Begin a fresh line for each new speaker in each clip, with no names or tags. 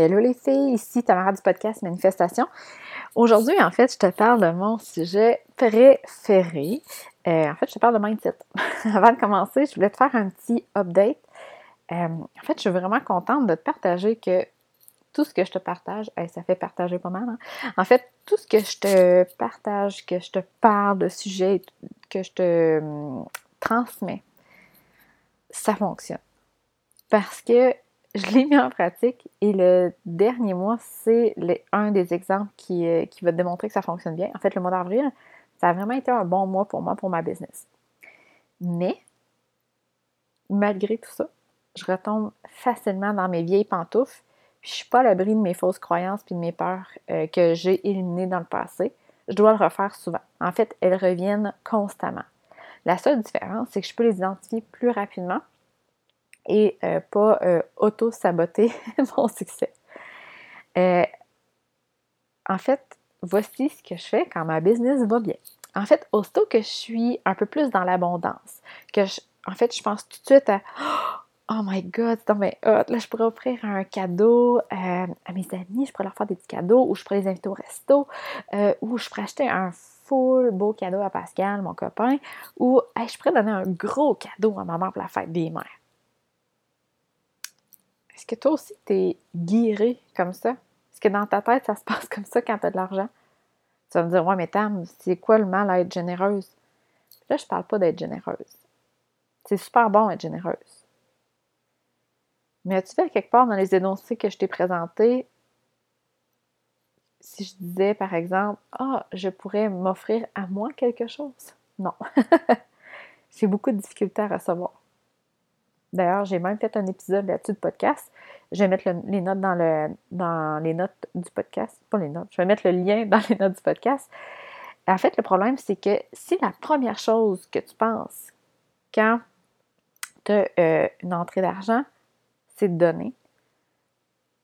Hello les filles, ici Tamara du podcast Manifestation. Aujourd'hui, en fait, je te parle de mon sujet préféré. Euh, en fait, je te parle de mindset. Avant de commencer, je voulais te faire un petit update. Euh, en fait, je suis vraiment contente de te partager que tout ce que je te partage, ça fait partager pas mal. Hein. En fait, tout ce que je te partage, que je te parle de sujets, que je te hum, transmets, ça fonctionne. Parce que je l'ai mis en pratique et le dernier mois, c'est un des exemples qui, euh, qui va démontrer que ça fonctionne bien. En fait, le mois d'avril, ça a vraiment été un bon mois pour moi, pour ma business. Mais, malgré tout ça, je retombe facilement dans mes vieilles pantoufles. Puis je suis pas à l'abri de mes fausses croyances puis de mes peurs euh, que j'ai éliminées dans le passé. Je dois le refaire souvent. En fait, elles reviennent constamment. La seule différence, c'est que je peux les identifier plus rapidement et euh, pas euh, auto-saboter mon succès. Euh, en fait, voici ce que je fais quand ma business va bien. En fait, aussitôt que je suis un peu plus dans l'abondance, que je, en fait, je pense tout de suite à Oh my god, non mais là, je pourrais offrir un cadeau à mes amis, je pourrais leur faire des petits cadeaux, ou je pourrais les inviter au resto, ou je pourrais acheter un full beau cadeau à Pascal, mon copain, ou je pourrais donner un gros cadeau à maman pour la fête des mères. Est-ce que toi aussi, tu es comme ça? Est-ce que dans ta tête, ça se passe comme ça quand tu as de l'argent? Tu vas me dire, ouais, mais Tam, c'est quoi le mal à être généreuse? Là, je parle pas d'être généreuse. C'est super bon d'être généreuse. Mais as-tu fait quelque part dans les énoncés que je t'ai présentés, si je disais par exemple, ah, je pourrais m'offrir à moi quelque chose? Non. J'ai beaucoup de difficultés à recevoir. D'ailleurs, j'ai même fait un épisode là-dessus de podcast. Je vais mettre les notes dans, le, dans les notes du podcast. Pas les notes, je vais mettre le lien dans les notes du podcast. En fait, le problème, c'est que si la première chose que tu penses quand tu as euh, une entrée d'argent, c'est de donner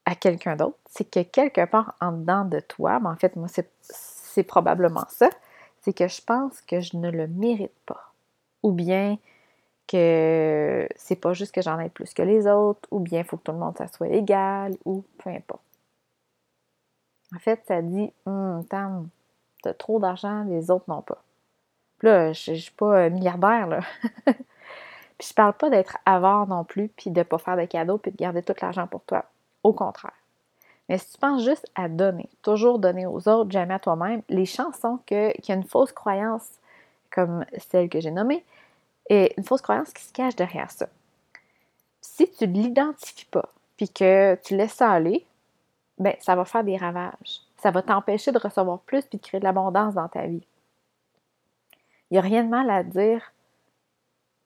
à quelqu'un d'autre, c'est que quelque part en dedans de toi, mais en fait, moi, c'est probablement ça, c'est que je pense que je ne le mérite pas. Ou bien, que c'est pas juste que j'en ai plus que les autres, ou bien il faut que tout le monde ça soit égal, ou peu importe. En fait, ça dit hum, t'as trop d'argent, les autres n'ont pas. Puis là, je, suis pas milliardaire, là. puis je parle pas d'être avare non plus, puis de pas faire de cadeaux, puis de garder tout l'argent pour toi. Au contraire. Mais si tu penses juste à donner, toujours donner aux autres, jamais à toi-même, les chances sont qu'il y a une fausse croyance comme celle que j'ai nommée, et une fausse croyance qui se cache derrière ça. Si tu ne l'identifies pas, puis que tu laisses ça aller, ben, ça va faire des ravages. Ça va t'empêcher de recevoir plus puis de créer de l'abondance dans ta vie. Il n'y a rien de mal à dire,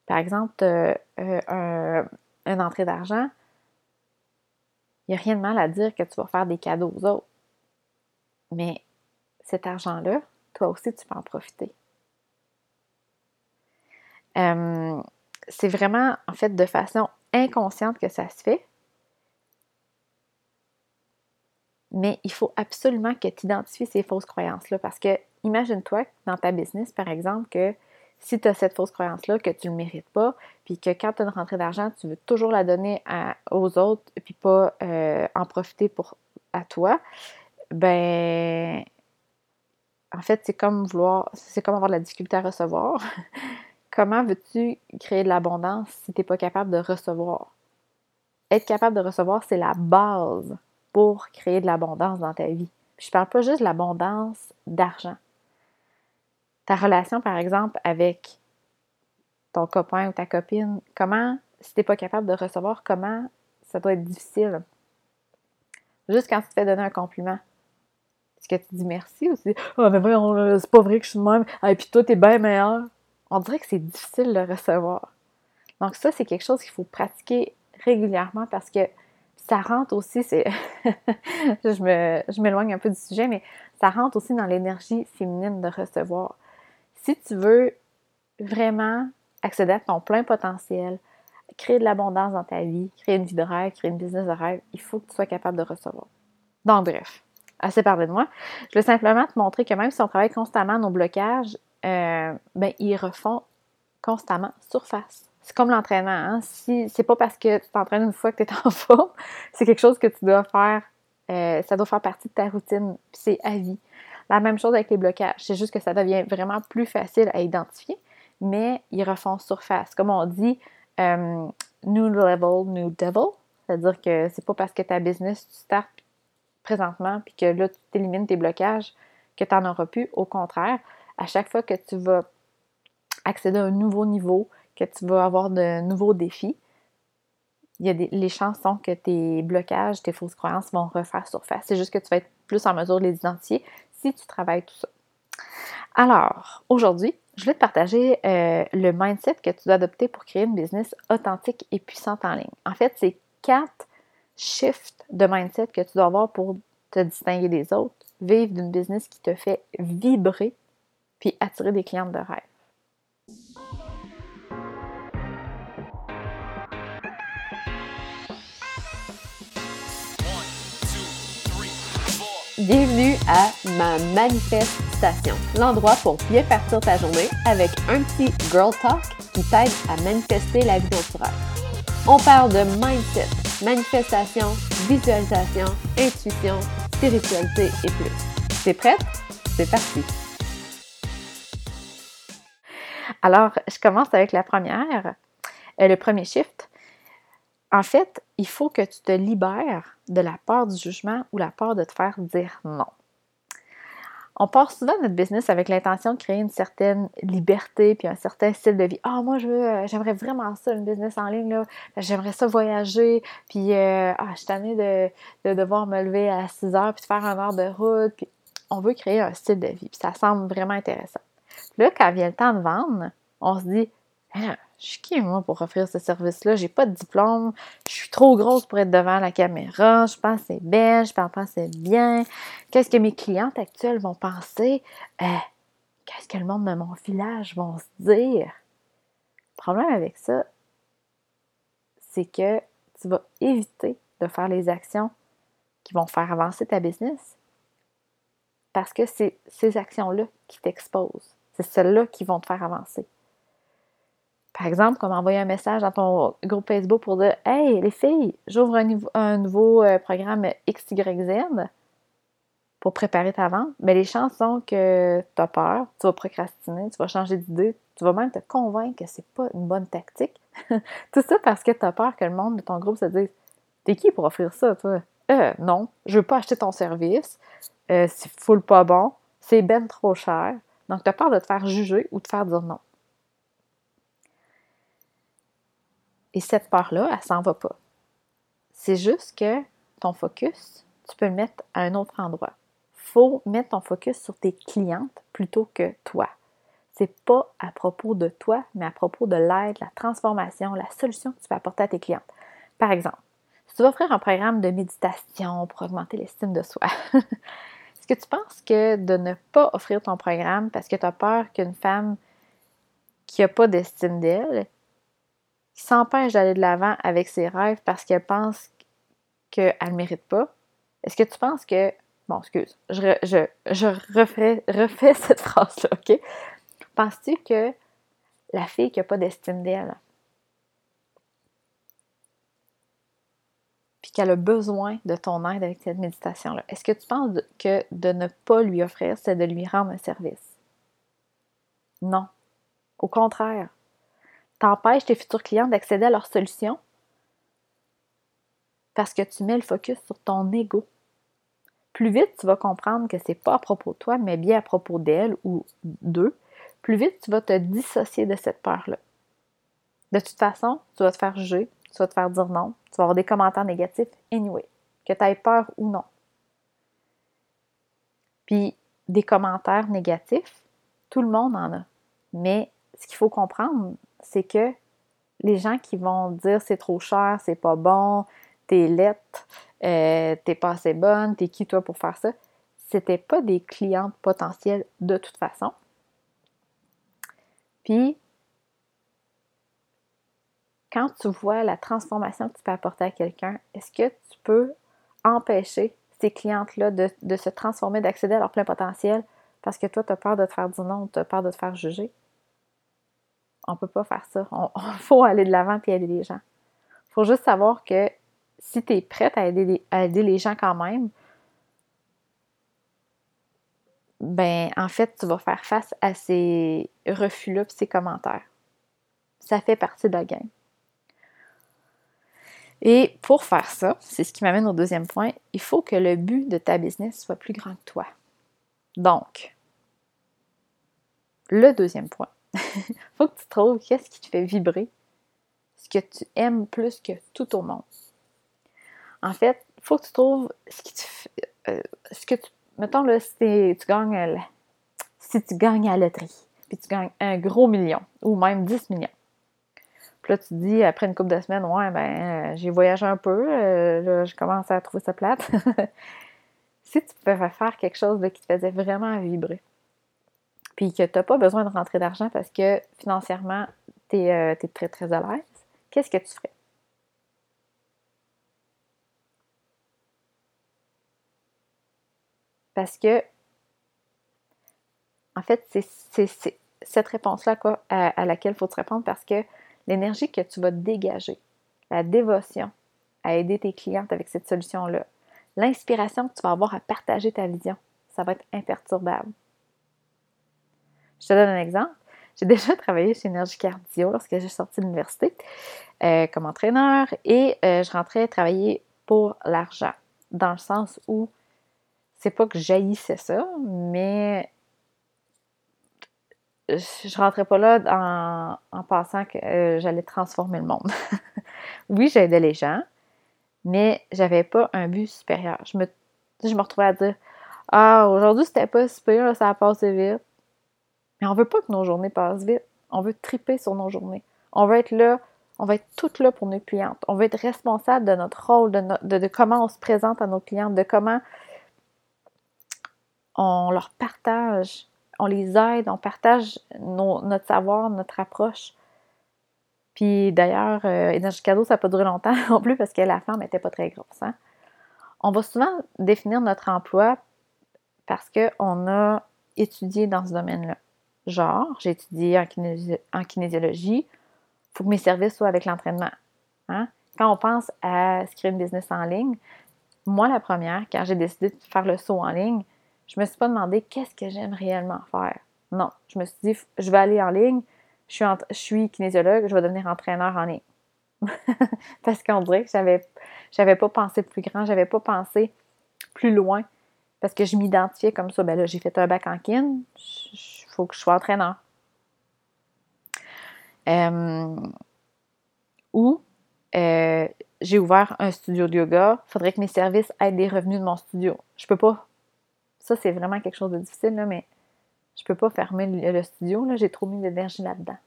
par exemple, euh, euh, une entrée d'argent, il n'y a rien de mal à dire que tu vas faire des cadeaux aux autres. Mais cet argent-là, toi aussi, tu peux en profiter. Euh, c'est vraiment, en fait, de façon inconsciente que ça se fait. Mais il faut absolument que tu identifies ces fausses croyances-là parce que imagine-toi dans ta business, par exemple, que si tu as cette fausse croyance-là, que tu ne le mérites pas, puis que quand tu as une rentrée d'argent, tu veux toujours la donner aux autres, puis pas euh, en profiter pour à toi, ben en fait, c'est comme vouloir, c'est comme avoir de la difficulté à recevoir. Comment veux-tu créer de l'abondance si tu n'es pas capable de recevoir? Être capable de recevoir, c'est la base pour créer de l'abondance dans ta vie. je ne parle pas juste de l'abondance d'argent. Ta relation, par exemple, avec ton copain ou ta copine, comment, si tu n'es pas capable de recevoir, comment ça doit être difficile? Juste quand tu te fais donner un compliment. Est-ce que tu dis merci ou tu dis oh, mais voyons, c'est pas vrai que je suis de même, et puis toi, t'es bien meilleur on dirait que c'est difficile de recevoir. Donc ça, c'est quelque chose qu'il faut pratiquer régulièrement parce que ça rentre aussi, c'est je m'éloigne un peu du sujet, mais ça rentre aussi dans l'énergie féminine de recevoir. Si tu veux vraiment accéder à ton plein potentiel, créer de l'abondance dans ta vie, créer une vie de rêve, créer une business de rêve, il faut que tu sois capable de recevoir. Donc, bref, assez parlé de moi. Je veux simplement te montrer que même si on travaille constamment nos blocages, euh, ben, ils refont constamment surface. C'est comme l'entraînement. Hein? Si c'est pas parce que tu t'entraînes une fois que tu es en forme, c'est quelque chose que tu dois faire Euh, ça doit faire partie de ta routine, c'est à vie. La même chose avec les blocages. C'est juste que ça devient vraiment plus facile à identifier, mais ils refont surface. Comme on dit, euh, new level, new devil. C'est-à-dire que c'est pas parce que ta business, tu startes présentement, puis que là, tu élimines tes blocages, que tu n'en auras plus. Au contraire, à chaque fois que tu vas accéder à un nouveau niveau, que tu vas avoir de nouveaux défis, il y a des, les chances sont que tes blocages, tes fausses croyances vont refaire surface. C'est juste que tu vas être plus en mesure de les identifier si tu travailles tout ça. Alors, aujourd'hui, je voulais te partager euh, le mindset que tu dois adopter pour créer une business authentique et puissante en ligne. En fait, c'est quatre shifts de mindset que tu dois avoir pour te distinguer des autres, vivre d'une business qui te fait vibrer, puis attirer des clientes de rêve.
Bienvenue à ma manifestation, l'endroit pour bien partir ta journée avec un petit girl talk qui t'aide à manifester la vie naturelle. On parle de mindset, manifestation, visualisation, intuition, spiritualité et plus. T'es prête? C'est parti!
Alors, je commence avec la première, euh, le premier shift. En fait, il faut que tu te libères de la peur du jugement ou la peur de te faire dire non. On part souvent notre business avec l'intention de créer une certaine liberté puis un certain style de vie. Ah, moi, je veux, euh, j'aimerais vraiment ça, une business en ligne, là. J'aimerais ça voyager, puis euh, ah, je suis tannée de, de, devoir me lever à 6 heures puis de faire un heure de route. On veut créer un style de vie, puis ça semble vraiment intéressant. Là, quand vient le temps de vendre, on se dit, hein, je suis qui, moi, pour offrir ce service-là? J'ai pas de diplôme, je suis trop grosse pour être devant la caméra, je pense c'est belle, je pense que c'est bien. Qu'est-ce que mes clientes actuelles vont penser? Euh, qu'est-ce que le monde de mon village vont se dire? Le problème avec ça, c'est que tu vas éviter de faire les actions qui vont faire avancer ta business parce que c'est ces actions-là qui t'exposent. C'est celles-là qui vont te faire avancer. Par exemple, comme envoyer un message dans ton groupe Facebook pour dire Hey, les filles, j'ouvre un, nouveau euh, programme XYZ pour préparer ta vente. Mais les chances sont que tu as peur, tu vas procrastiner, tu vas changer d'idée, tu vas même te convaincre que c'est pas une bonne tactique. Tout ça parce que tu as peur que le monde de ton groupe se dise T'es qui pour offrir ça, toi? Euh, non, je veux pas acheter ton service, euh, c'est full pas bon, c'est ben trop cher. Donc, tu as peur de te faire juger ou de te faire dire non. Et cette peur-là, elle s'en va pas. C'est juste que ton focus, tu peux le mettre à un autre endroit. faut mettre ton focus sur tes clientes plutôt que toi. C'est pas à propos de toi, mais à propos de l'aide, la transformation, la solution que tu peux apporter à tes clientes. Par exemple, si tu vas offrir un programme de méditation pour augmenter l'estime de soi, est-ce que tu penses que de ne pas offrir ton programme parce que tu as peur qu'une femme qui n'a pas d'estime d'elle, qui s'empêche d'aller de l'avant avec ses rêves parce qu'elle pense qu'elle ne mérite pas, est-ce que tu penses que. Bon, excuse, je, je, je refais cette phrase-là, OK? Penses-tu que la fille qui n'a pas d'estime d'elle, puis qu'elle a besoin de ton aide avec cette méditation-là, est-ce que tu penses que de ne pas lui offrir, c'est de lui rendre un service? Non. Au contraire, t'empêches tes futurs clients d'accéder à leur solution parce que tu mets le focus sur ton ego. Plus vite tu vas comprendre que c'est pas à propos de toi, mais bien à propos d'elle ou d'eux, plus vite tu vas te dissocier de cette peur-là. De toute façon, tu vas te faire juger, tu vas te faire dire non, tu vas avoir des commentaires négatifs anyway, que tu aies peur ou non. Puis des commentaires négatifs, tout le monde en a. Mais ce qu'il faut comprendre, c'est que les gens qui vont dire c'est trop cher, c'est pas bon, t'es lette, euh, t'es pas assez bonne, t'es qui toi pour faire ça, c'était pas des clientes potentielles de toute façon. Puis, quand tu vois la transformation que tu peux apporter à quelqu'un, est-ce que tu peux empêcher ces clientes-là de, de, se transformer, d'accéder à leur plein potentiel parce que toi, tu as peur de te faire dire non, tu as peur de te faire juger? on ne peut pas faire ça. On, faut aller de l'avant et aider les gens. Il faut juste savoir que si tu es prête à aider, les, gens quand même, ben en fait, tu vas faire face à ces refus-là et ces commentaires. Ça fait partie de la game. Et pour faire ça, c'est ce qui m'amène au deuxième point, il faut que le but de ta business soit plus grand que toi. Donc, le deuxième point, faut que tu trouves qu'est-ce qui te fait vibrer, ce que tu aimes plus que tout au monde. En fait, faut que tu trouves ce qui te euh, ce que tu, mettons là, si tu gagnes, si tu gagnes à la loterie, puis tu gagnes un gros million, ou même 10 millions, puis là, tu te dis, après une couple de semaines, ouais, ben, euh, j'ai voyagé un peu, euh, là, je commence à trouver ça plate. si tu pouvais faire quelque chose qui te faisait vraiment vibrer, puis que tu n'as pas besoin de rentrer d'argent parce que financièrement, tu es, euh, très, très à l'aise, qu'est-ce que tu ferais? Parce que, en fait, c'est cette réponse-là à, à, laquelle il faut te répondre parce que l'énergie que tu vas dégager, la dévotion à aider tes clientes avec cette solution-là, l'inspiration que tu vas avoir à partager ta vision, ça va être imperturbable. Je te donne un exemple. J'ai déjà travaillé chez Énergie Cardio lorsque j'ai sorti de l'université euh, comme entraîneur et euh, je rentrais travailler pour l'argent, dans le sens où c'est pas que j'haïssais ça, mais je rentrais pas là en, pensant que euh, j'allais transformer le monde. oui, j'aidais les gens, mais j'avais pas un but supérieur. Je me, je me retrouvais à dire Ah, aujourd'hui c'était pas super, ça a passé vite. Mais on veut pas que nos journées passent vite. On veut triper sur nos journées. On veut être là, on va être toutes là pour nos clientes. On veut être responsable de notre rôle, de, comment on se présente à nos clientes, de comment on leur partage on les aide, on partage notre savoir, notre approche. Puis d'ailleurs, euh, Énergie Cadeau, ça n'a pas duré longtemps non plus parce que la femme n'était pas très grosse. Hein. On va souvent définir notre emploi parce qu'on a étudié dans ce domaine-là. Genre, j'ai étudié en, kinésiologie, il faut que mes services soient avec l'entraînement. Hein. Quand on pense à se créer une business en ligne, moi, la première, quand j'ai décidé de faire le saut en ligne, je me suis pas demandé qu'est-ce que j'aime réellement faire. Non, je me suis dit, je vais aller en ligne, je suis, je kinésiologue, je vais devenir entraîneur en ligne. Parce qu'on dirait que j'avais, j'avais pas pensé plus grand, j'avais pas pensé plus loin. Parce que je m'identifiais comme ça. Ben là, j'ai fait un bac en kin, il faut que je sois entraîneur. Euh, ou euh, j'ai ouvert un studio de yoga, il faudrait que mes services aident les revenus de mon studio. Je peux pas ça, c'est vraiment quelque chose de difficile, là, mais je peux pas fermer le, studio. Là, j'ai trop mis d'énergie là-dedans.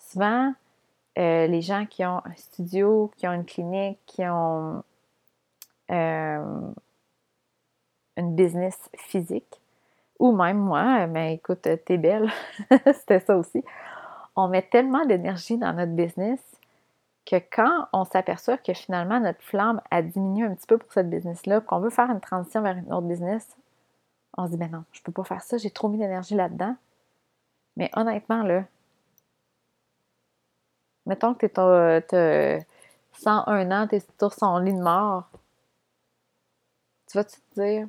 Souvent, euh, les gens qui ont un studio, qui ont une clinique, qui ont une business physique, ou même moi, mais ben, écoute, t'es belle, c'était ça aussi. On met tellement d'énergie dans notre business que quand on s'aperçoit que finalement notre flamme a diminué un petit peu pour cette business-là, qu'on veut faire une transition vers une autre business, on se dit, ben non, je peux pas faire ça, j'ai trop mis d'énergie là-dedans. Mais honnêtement, là, mettons que tu as 101 ans, tu es sur son lit de mort, tu vas -tu te dire,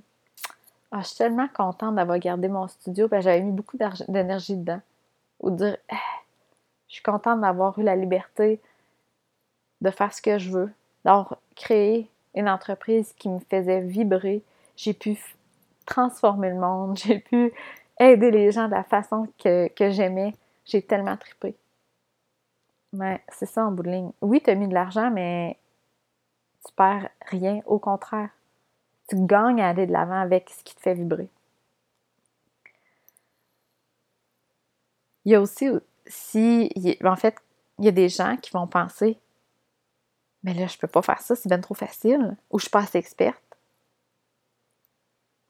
ah, je suis tellement contente d'avoir gardé mon studio, ben, j'avais mis beaucoup d'énergie dedans. Ou dire, eh, je suis contente d'avoir eu la liberté de faire ce que je veux, d'avoir créé une entreprise qui me faisait vibrer. J'ai pu transformer le monde, j'ai pu aider les gens de la façon que, j'aimais. J'ai tellement trippé. Mais c'est ça en bout de ligne. Oui, tu as mis de l'argent, mais tu perds rien. Au contraire, tu gagnes à aller de l'avant avec ce qui te fait vibrer. Il y a aussi, si, en fait, il y a des gens qui vont penser mais là, je peux pas faire ça, c'est bien trop facile, ou je suis pas assez experte.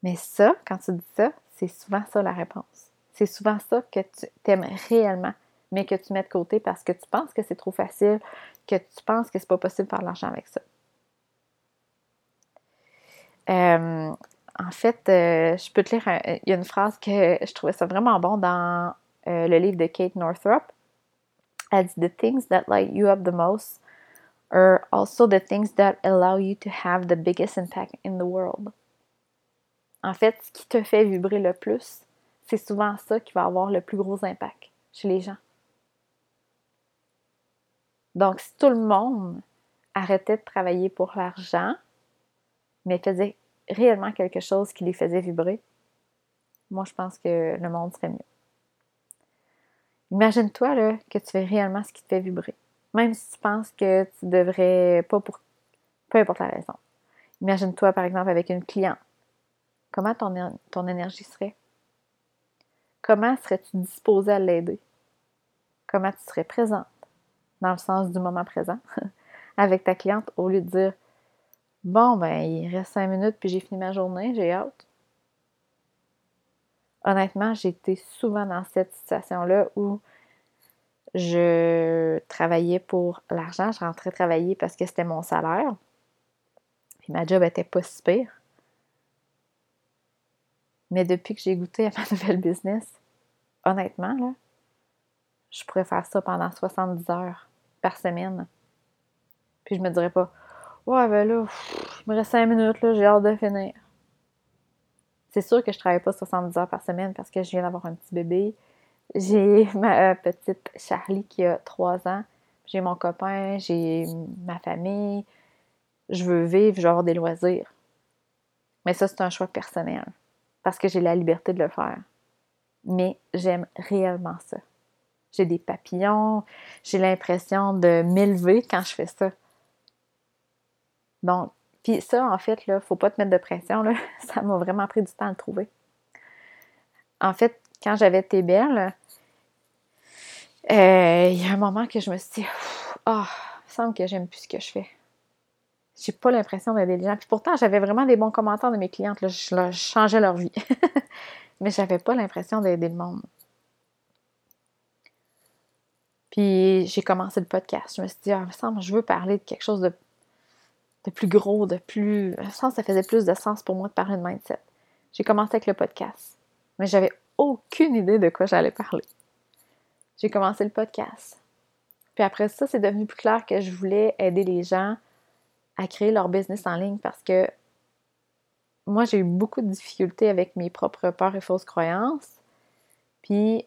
Mais ça, quand tu dis ça, c'est souvent ça la réponse. C'est souvent ça que tu aimes réellement, mais que tu mets de côté parce que tu penses que c'est trop facile, que tu penses que c'est pas possible de faire de l'argent avec ça. Euh, en fait, euh, je peux te lire, il y a une phrase que je trouvais ça vraiment bon dans euh, le livre de Kate Northrop. Elle dit The things that light you up the most are also the things that allow you to have the biggest impact in the world. En fait, ce qui te fait vibrer le plus, c'est souvent ça qui va avoir le plus gros impact chez les gens. Donc, si tout le monde arrêtait de travailler pour l'argent, mais faisait réellement quelque chose qui les faisait vibrer, moi, je pense que le monde serait mieux. Imagine-toi que tu fais réellement ce qui te fait vibrer. Même si tu penses que tu devrais pas pour peu importe la raison. Imagine-toi, par exemple, avec une cliente. Comment ton, ton énergie serait? Comment serais-tu disposé à l'aider? Comment tu serais présente, dans le sens du moment présent, avec ta cliente, au lieu de dire Bon, ben, il reste cinq minutes puis j'ai fini ma journée, j'ai hâte. Honnêtement, j'ai été souvent dans cette situation-là où je travaillais pour l'argent, je rentrais travailler parce que c'était mon salaire. Puis ma job était pas si pire. Mais depuis que j'ai goûté à ma nouvelle business, honnêtement, là, je pourrais faire ça pendant 70 heures par semaine. Puis je me dirais pas, ouais, ben là, il me reste 5 minutes, là, j'ai hâte de finir. C'est sûr que je travaille pas 70 heures par semaine parce que je viens d'avoir un petit bébé. J'ai ma euh, petite Charlie qui a 3 ans. J'ai mon copain, j'ai ma famille. Je veux vivre, je veux avoir des loisirs. Mais ça, c'est un choix personnel parce que j'ai la liberté de le faire. Mais j'aime réellement ça. J'ai des papillons, j'ai l'impression de m'élever quand je fais ça. Donc, puis ça, en fait, là, faut pas te mettre de pression, là. Ça m'a vraiment pris du temps à le trouver. En fait, quand j'avais été belle, euh, il y a un moment que je me suis dit, ah, il me semble que j'aime plus ce que je fais. J'ai pas l'impression d'aider les gens. Puis pourtant, j'avais vraiment des bons commentaires de mes clientes. Là. Je, changeais leur vie. Mais j'avais pas l'impression d'aider le monde. Puis j'ai commencé le podcast. Je me suis dit, ah, il me semble, je veux parler de quelque chose de de plus gros, de plus. Je sens que ça faisait plus de sens pour moi de parler de mindset. J'ai commencé avec le podcast, mais j'avais aucune idée de quoi j'allais parler. J'ai commencé le podcast. Puis après ça, c'est devenu plus clair que je voulais aider les gens à créer leur business en ligne parce que moi, j'ai eu beaucoup de difficultés avec mes propres peurs et fausses croyances. Puis,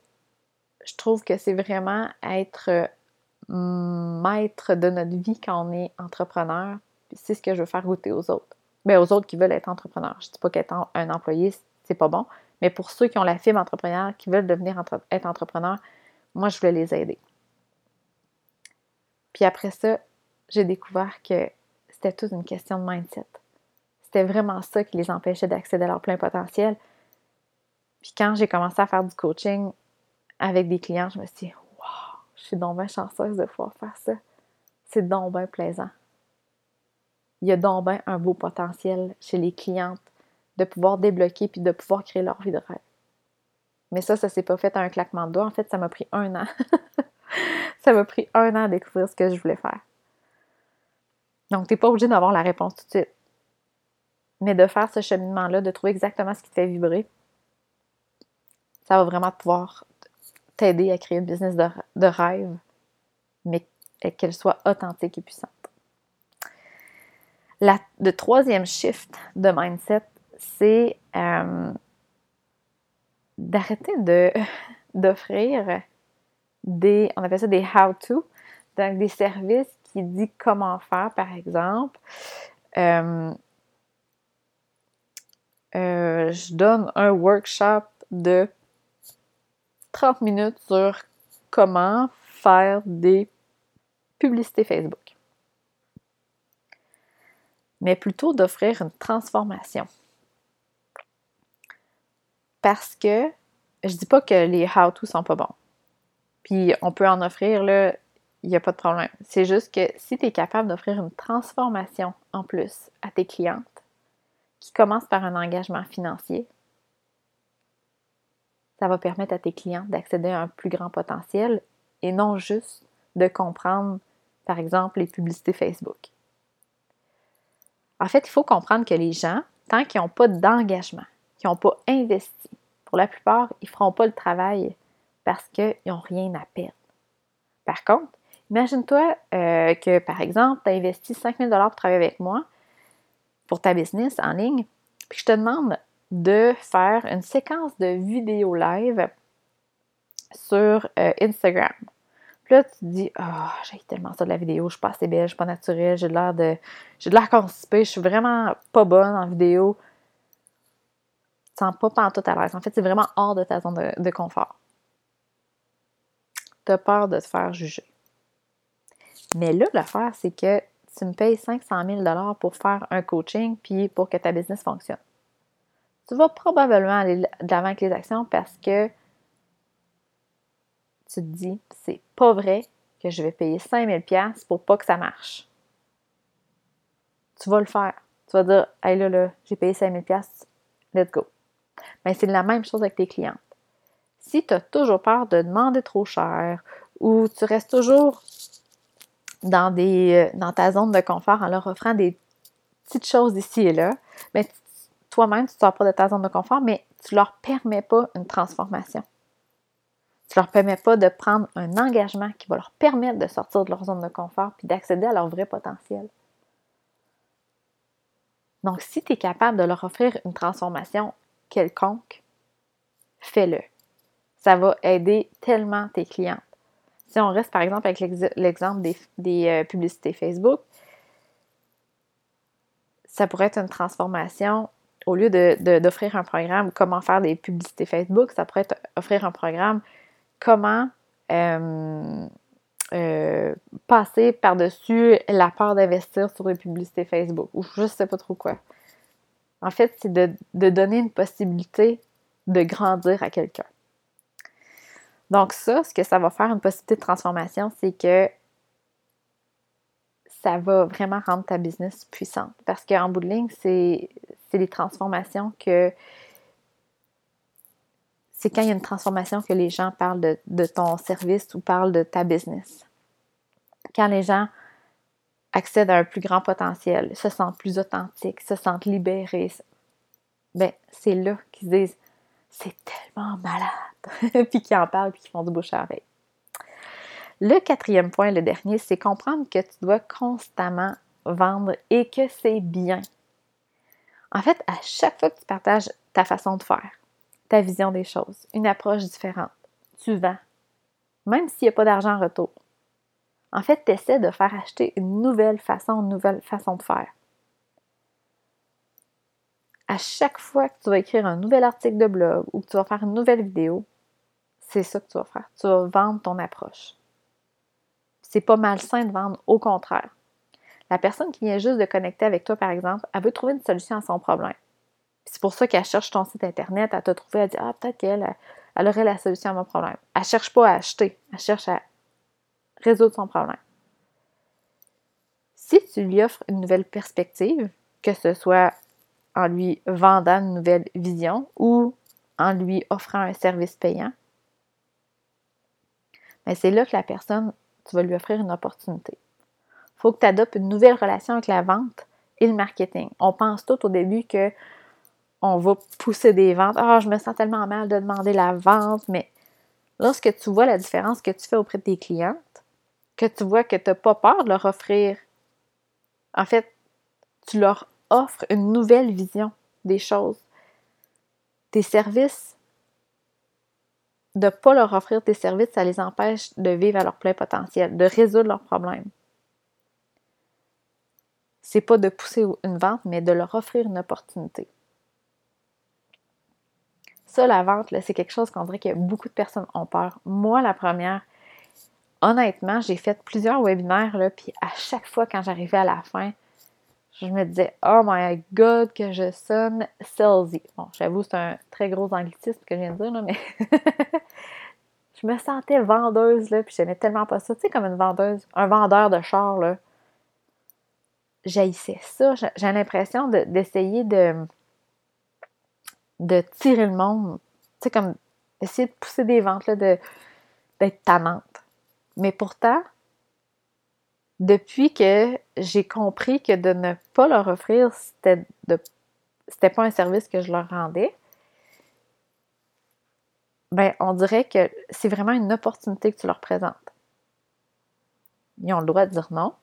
je trouve que c'est vraiment être maître de notre vie quand on est entrepreneur, c'est ce que je veux faire goûter aux autres. Mais ben, aux autres qui veulent être entrepreneurs. Je ne dis pas qu'être un employé, c'est pas bon, mais pour ceux qui ont la fibre entrepreneur, qui veulent devenir être entrepreneur, moi, je voulais les aider. Puis après ça, j'ai découvert que c'était toute une question de mindset. C'était vraiment ça qui les empêchait d'accéder à leur plein potentiel. Puis quand j'ai commencé à faire du coaching avec des clients, je me suis dit, wow, je suis donc bien chanceuse de pouvoir faire ça. C'est donc bien plaisant il y a donc bien un beau potentiel chez les clientes de pouvoir débloquer puis de pouvoir créer leur vie de rêve. Mais ça, ça s'est pas fait à un claquement de doigts. En fait, ça m'a pris un an. ça m'a pris un an à découvrir ce que je voulais faire. Donc, tu n'es pas obligé d'avoir la réponse tout de suite. Mais de faire ce cheminement-là, de trouver exactement ce qui te fait vibrer, ça va vraiment pouvoir t'aider à créer une business de, de rêve, mais qu'elle soit authentique et puissante le troisième shift de mindset, c'est euh, d'arrêter de, d'offrir des, on appelle ça des how-to, donc des services qui disent comment faire, par exemple. Euh, euh, je donne un workshop de 30 minutes sur comment faire des publicités Facebook mais plutôt d'offrir une transformation. Parce que je dis pas que les how-to sont pas bons. Puis on peut en offrir, là, il n'y a pas de problème. C'est juste que si tu es capable d'offrir une transformation en plus à tes clientes, qui commence par un engagement financier, ça va permettre à tes clients d'accéder à un plus grand potentiel et non juste de comprendre, par exemple, les publicités Facebook. En fait, il faut comprendre que les gens, tant qu'ils n'ont pas d'engagement, qu'ils n'ont pas investi, pour la plupart, ils ne feront pas le travail parce qu'ils n'ont rien à perdre. Par contre, imagine-toi euh, que, par exemple, tu as investi 5 000 pour travailler avec moi pour ta business en ligne, puis je te demande de faire une séquence de vidéos live sur euh, Instagram. Puis là, tu te dis, ah, j'ai tellement ça de la vidéo, je suis pas assez belle, je suis pas naturelle, j'ai l'air de. J'ai de l'air constipée, je suis vraiment pas bonne en vidéo. Tu te sens pas tout à l'aise. En fait, c'est vraiment hors de ta zone de, de confort. Tu as peur de te faire juger. Mais là, l'affaire, c'est que tu me payes 500 000 pour faire un coaching puis pour que ta business fonctionne. Tu vas probablement aller de l'avant avec les actions parce que tu te dis, c'est pas vrai que je vais payer 5000 pièces pour pas que ça marche. Tu vas le faire. Tu vas dire, hey là, là, j'ai payé 5000 pièces, let's go. Mais c'est la même chose avec tes clientes. Si tu as toujours peur de demander trop cher ou tu restes toujours euh, dans ta zone de confort en leur offrant des petites choses ici et là, mais toi-même, tu ne sors pas de ta zone de confort, mais tu ne leur permets pas une transformation. Tu ne leur permets pas de prendre un engagement qui va leur permettre de sortir de leur zone de confort puis d'accéder à leur vrai potentiel. Donc, si tu es capable de leur offrir une transformation quelconque, fais-le. Ça va aider tellement tes clientes. Si on reste par exemple avec l'exemple des, euh, publicités Facebook, ça pourrait être une transformation. Au lieu d'offrir un programme comment faire des publicités Facebook, ça pourrait être offrir un programme comment euh, euh, passer par-dessus la peur d'investir sur les publicités Facebook ou je ne sais pas trop quoi. En fait, c'est de, donner une possibilité de grandir à quelqu'un. Donc ça, ce que ça va faire, une possibilité de transformation, c'est que ça va vraiment rendre ta business puissante. Parce qu'en bout de ligne, c'est les transformations que c'est quand il y a une transformation que les gens parlent de, ton service ou parlent de ta business. Quand les gens accèdent à un plus grand potentiel, se sentent plus authentiques, se sentent libérés, ben c'est là qu'ils disent c'est tellement malade, puis qu'ils en parlent, puis qu'ils font du bouche à oreille. Le quatrième point, le dernier, c'est comprendre que tu dois constamment vendre et que c'est bien. En fait, à chaque fois que tu partages ta façon de faire, ta vision des choses, une approche différente. Tu vends, même s'il n'y a pas d'argent en retour. En fait, tu essaies de faire acheter une nouvelle façon, une nouvelle façon de faire. À chaque fois que tu vas écrire un nouvel article de blog ou que tu vas faire une nouvelle vidéo, c'est ça que tu vas faire. Tu vas vendre ton approche. C'est pas malsain de vendre, au contraire. La personne qui vient juste de connecter avec toi, par exemple, elle veut trouver une solution à son problème. C'est pour ça qu'elle cherche ton site Internet, elle t'a trouvé, elle dit Ah, peut-être qu'elle elle aurait la solution à mon problème. Elle ne cherche pas à acheter, elle cherche à résoudre son problème. Si tu lui offres une nouvelle perspective, que ce soit en lui vendant une nouvelle vision ou en lui offrant un service payant, mais ben, c'est là que la personne, tu vas lui offrir une opportunité. Il faut que tu adoptes une nouvelle relation avec la vente et le marketing. On pense tout au début que on va pousser des ventes. Ah, je me sens tellement mal de demander la vente, mais lorsque tu vois la différence que tu fais auprès de tes clientes, que tu vois que tu n'as pas peur de leur offrir, en fait, tu leur offres une nouvelle vision des choses. Tes services, de ne pas leur offrir tes services, ça les empêche de vivre à leur plein potentiel, de résoudre leurs problèmes. C'est pas de pousser une vente, mais de leur offrir une opportunité. La vente, c'est quelque chose qu'on dirait que beaucoup de personnes ont peur. Moi, la première, honnêtement, j'ai fait plusieurs webinaires, là, puis à chaque fois quand j'arrivais à la fin, je me disais, oh my god, que je sonne salesy. Bon, j'avoue, c'est un très gros anglicisme que je viens de dire, là, mais je me sentais vendeuse, là, puis j'aimais tellement pas ça. Tu sais, comme une vendeuse, un vendeur de char, là. J'haïssais ça. J'ai l'impression d'essayer de de tirer le monde. Tu sais, comme essayer de pousser des ventes, là, de, d'être tannante. Mais pourtant, depuis que j'ai compris que de ne pas leur offrir, c'était de c'était pas un service que je leur rendais, ben on dirait que c'est vraiment une opportunité que tu leur présentes. Ils ont le droit de dire non,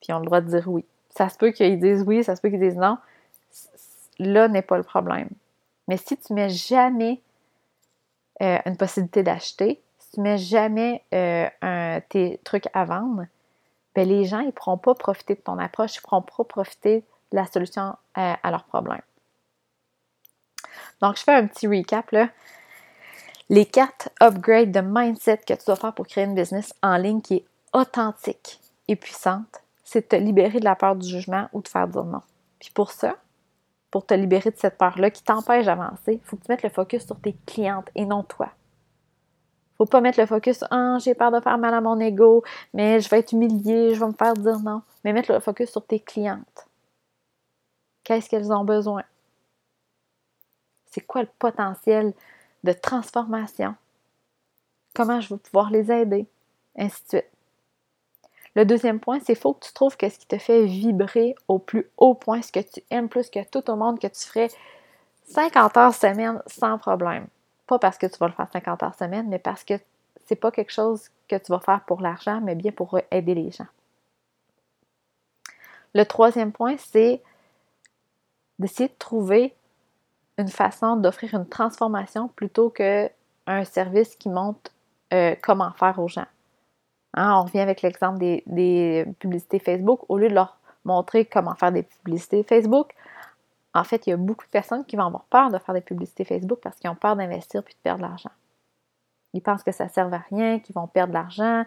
puis ils ont le droit de dire oui. Ça se peut qu'ils disent oui, ça se peut qu'ils disent non là n'est pas le problème. Mais si tu mets jamais euh, une possibilité d'acheter, si tu mets jamais euh, tes trucs à vendre, ben les gens, ne pourront pas profiter de ton approche, ils ne pourront pas profiter de la solution à, à leur problème. Donc, je fais un petit recap là. Les quatre upgrades de mindset que tu dois faire pour créer une business en ligne qui est authentique et puissante, c'est de te libérer de la peur du jugement ou de faire dire non. Puis pour ça, pour te libérer de cette peur-là qui t'empêche d'avancer, il faut que tu mettes le focus sur tes clientes et non toi. Faut pas mettre le focus Ah, j'ai peur de faire mal à mon ego, mais je vais être humiliée, je vais me faire dire non. Mais mettre le focus sur tes clientes. Qu'est-ce qu'elles ont besoin? C'est quoi le potentiel de transformation? Comment je vais pouvoir les aider? Ainsi de suite. Le deuxième point, c'est faut que tu trouves ce qui te fait vibrer au plus haut point, ce que tu aimes plus que tout au monde, que tu ferais 50 heures semaine sans problème. Pas parce que tu vas le faire 50 heures semaine, mais parce que c'est pas quelque chose que tu vas faire pour l'argent, mais bien pour aider les gens. Le troisième point, c'est d'essayer de trouver une façon d'offrir une transformation plutôt qu'un service qui montre euh, comment faire aux gens. Hein, on revient avec l'exemple des, publicités Facebook. Au lieu de leur montrer comment faire des publicités Facebook, en fait, il y a beaucoup de personnes qui vont avoir peur de faire des publicités Facebook parce qu'ils ont peur d'investir puis de perdre de l'argent. Ils pensent que ça ne sert à rien, qu'ils vont perdre de l'argent.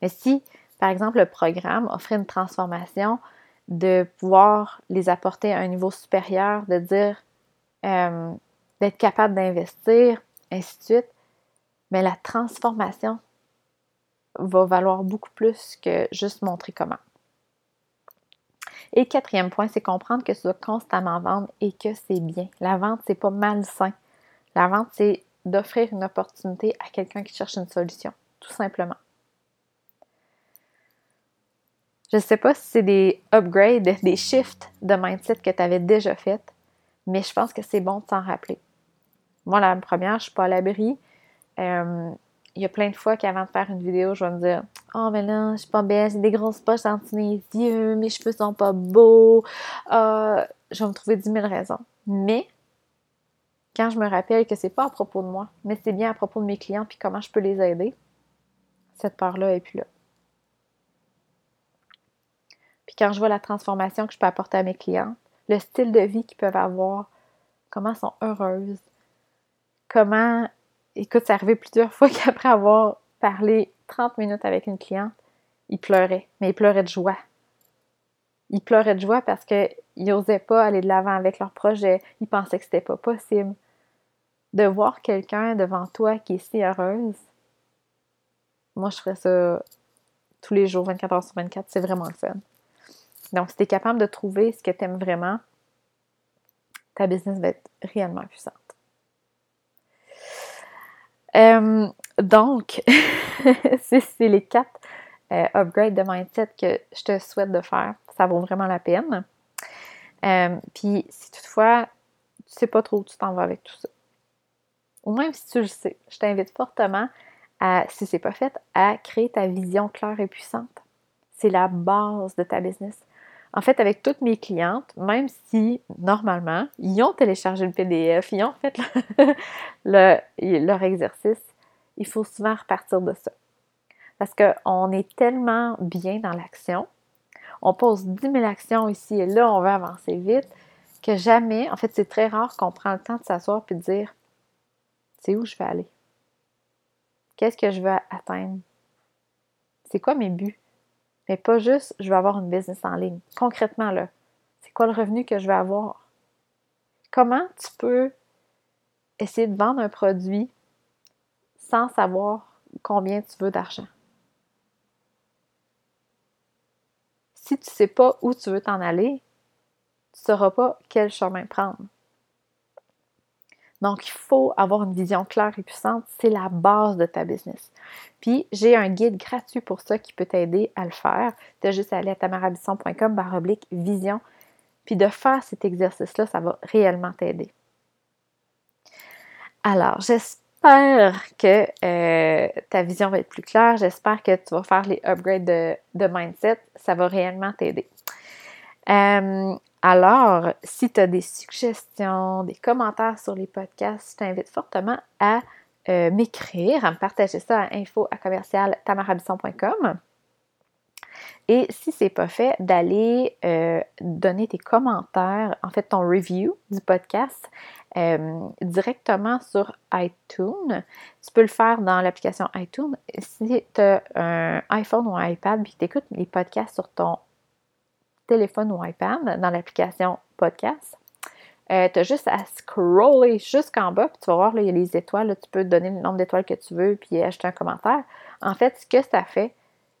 Mais si, par exemple, le programme offrait une transformation de pouvoir les apporter à un niveau supérieur, de dire euh, d'être capable d'investir, ainsi de suite, mais la transformation va valoir beaucoup plus que juste montrer comment. Et quatrième point, c'est comprendre que tu dois constamment vendre et que c'est bien. La vente, c'est pas malsain. La vente, c'est d'offrir une opportunité à quelqu'un qui cherche une solution, tout simplement. Je ne sais pas si c'est des upgrades, des shifts de mindset que tu avais déjà fait, mais je pense que c'est bon de s'en rappeler. Moi, la première, je ne suis pas à l'abri. Euh, il y a plein de fois qu'avant de faire une vidéo, je vais me dire Oh, mais là, je suis pas belle, j'ai des grosses poches entre mes yeux, mes cheveux sont pas beaux. Euh, je vais me trouver 10 000 raisons. Mais, quand je me rappelle que c'est pas à propos de moi, mais c'est bien à propos de mes clients puis comment je peux les aider, cette peur-là est plus là. Puis quand je vois la transformation que je peux apporter à mes clients, le style de vie qu'ils peuvent avoir, comment elles sont heureuses, comment écoute, c'est arrivé plusieurs fois qu'après avoir parlé 30 minutes avec une cliente, il pleurait, mais il pleurait de joie. Il pleurait de joie parce qu'ils n'osaient pas aller de l'avant avec leur projet. Ils pensaient que c'était pas possible. De voir quelqu'un devant toi qui est si heureuse, moi, je ferais ça tous les jours, 24 heures sur 24. C'est vraiment le fun. Donc, si tu es capable de trouver ce que tu aimes vraiment, ta business va être réellement puissante. Euh, donc, c'est les quatre euh, upgrades de mindset que je te souhaite de faire. Ça vaut vraiment la peine. Euh, puis, si toutefois, tu sais pas trop où tu t'en vas avec tout ça, ou même si tu le sais, je t'invite fortement à, si c'est pas fait, à créer ta vision claire et puissante. C'est la base de ta business. En fait, avec toutes mes clientes, même si normalement, ils ont téléchargé le PDF, ils ont fait leur exercice, il faut souvent repartir de ça. Parce qu'on est tellement bien dans l'action, on pose 10 000 actions ici et là, on veut avancer vite, que jamais, en fait, c'est très rare qu'on prend le temps de s'asseoir et de dire c'est où je vais aller? Qu'est-ce que je veux atteindre? C'est quoi mes buts? Mais pas juste, je vais avoir une business en ligne. Concrètement, là, c'est quoi le revenu que je vais avoir? Comment tu peux essayer de vendre un produit sans savoir combien tu veux d'argent? Si tu ne sais pas où tu veux t'en aller, tu ne sauras pas quel chemin prendre. Donc, il faut avoir une vision claire et puissante. C'est la base de ta business. Puis, j'ai un guide gratuit pour ça qui peut t'aider à le faire. Tu as juste à aller à tamarabisson.com oblique vision. Puis de faire cet exercice-là, ça va réellement t'aider. Alors, j'espère que euh, ta vision va être plus claire. J'espère que tu vas faire les upgrades de, mindset. Ça va réellement t'aider. Euh, Alors, si tu as des suggestions, des commentaires sur les podcasts, je t'invite fortement à euh, m'écrire, à me partager ça à info à commercial Et si c'est pas fait, d'aller euh, donner tes commentaires, en fait ton review du podcast euh, directement sur iTunes. Tu peux le faire dans l'application iTunes. Si tu as un iPhone ou un iPad et que tu écoutes les podcasts sur ton téléphone ou iPad, dans l'application podcast, euh, tu as juste à scroller jusqu'en bas, puis tu vas voir, là, il y a les étoiles. tu peux donner le nombre d'étoiles que tu veux, puis ajouter un commentaire. En fait, ce que ça fait,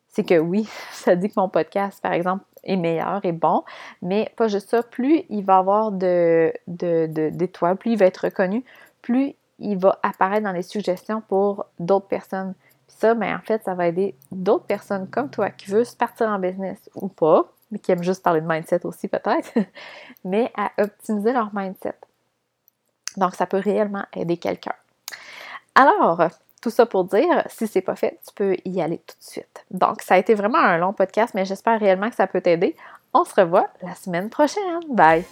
c'est que oui, ça dit que mon podcast, par exemple, est meilleur et bon, mais pas juste ça. Plus il va avoir de, d'étoiles, plus il va être reconnu, plus il va apparaître dans les suggestions pour d'autres personnes. Puis ça, ben, en fait, ça va aider d'autres personnes comme toi qui veulent se partir en business ou pas, mais qui aiment juste parler de mindset aussi peut-être, mais à optimiser leur mindset. Donc, ça peut réellement aider quelqu'un. Alors, tout ça pour dire, si c'est pas fait, tu peux y aller tout de suite. Donc, ça a été vraiment un long podcast, mais j'espère réellement que ça peut t'aider. On se revoit la semaine prochaine. Bye!